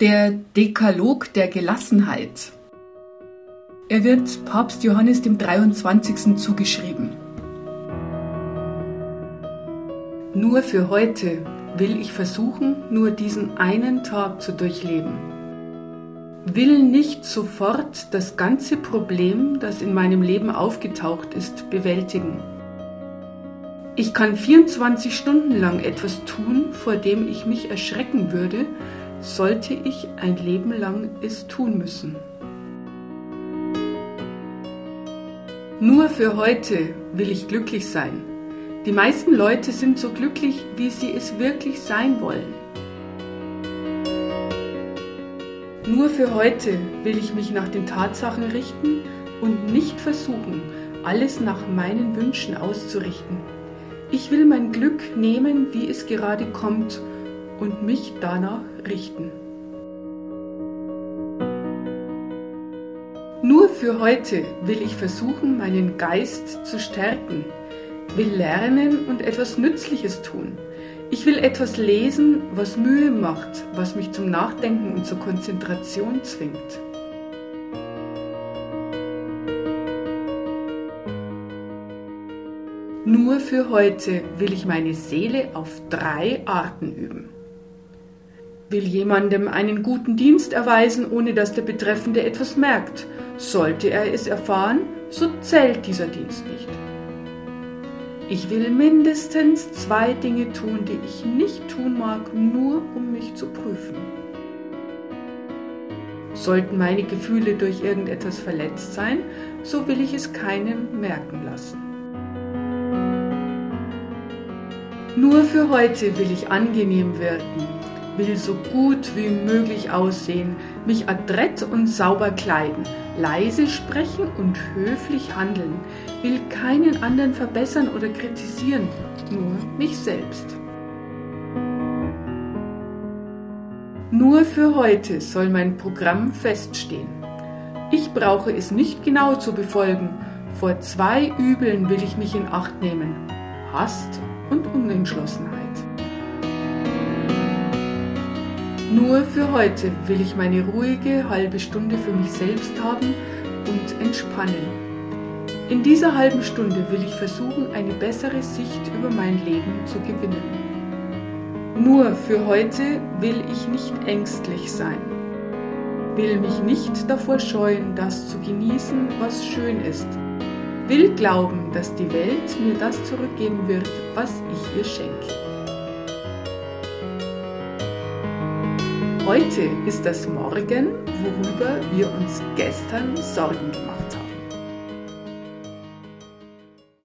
Der Dekalog der Gelassenheit. Er wird Papst Johannes dem 23. zugeschrieben. Nur für heute will ich versuchen, nur diesen einen Tag zu durchleben. Will nicht sofort das ganze Problem, das in meinem Leben aufgetaucht ist, bewältigen. Ich kann 24 Stunden lang etwas tun, vor dem ich mich erschrecken würde, sollte ich ein Leben lang es tun müssen. Nur für heute will ich glücklich sein. Die meisten Leute sind so glücklich, wie sie es wirklich sein wollen. Nur für heute will ich mich nach den Tatsachen richten und nicht versuchen, alles nach meinen Wünschen auszurichten. Ich will mein Glück nehmen, wie es gerade kommt und mich danach richten. Nur für heute will ich versuchen, meinen Geist zu stärken, will lernen und etwas Nützliches tun. Ich will etwas lesen, was Mühe macht, was mich zum Nachdenken und zur Konzentration zwingt. Nur für heute will ich meine Seele auf drei Arten üben will jemandem einen guten Dienst erweisen, ohne dass der Betreffende etwas merkt. Sollte er es erfahren, so zählt dieser Dienst nicht. Ich will mindestens zwei Dinge tun, die ich nicht tun mag, nur um mich zu prüfen. Sollten meine Gefühle durch irgendetwas verletzt sein, so will ich es keinem merken lassen. Nur für heute will ich angenehm wirken, will so gut wie möglich aussehen, mich adrett und sauber kleiden, leise sprechen und höflich handeln, will keinen anderen verbessern oder kritisieren, nur mich selbst. Nur für heute soll mein Programm feststehen. Ich brauche es nicht genau zu befolgen. Vor zwei Übeln will ich mich in Acht nehmen. Hast und Unentschlossenheit. Nur für heute will ich meine ruhige halbe Stunde für mich selbst haben und entspannen. In dieser halben Stunde will ich versuchen, eine bessere Sicht über mein Leben zu gewinnen. Nur für heute will ich nicht ängstlich sein, will mich nicht davor scheuen, das zu genießen, was schön ist, will glauben, dass die Welt mir das zurückgeben wird, was ich ihr schenke. Heute ist das Morgen, worüber wir uns gestern Sorgen gemacht haben.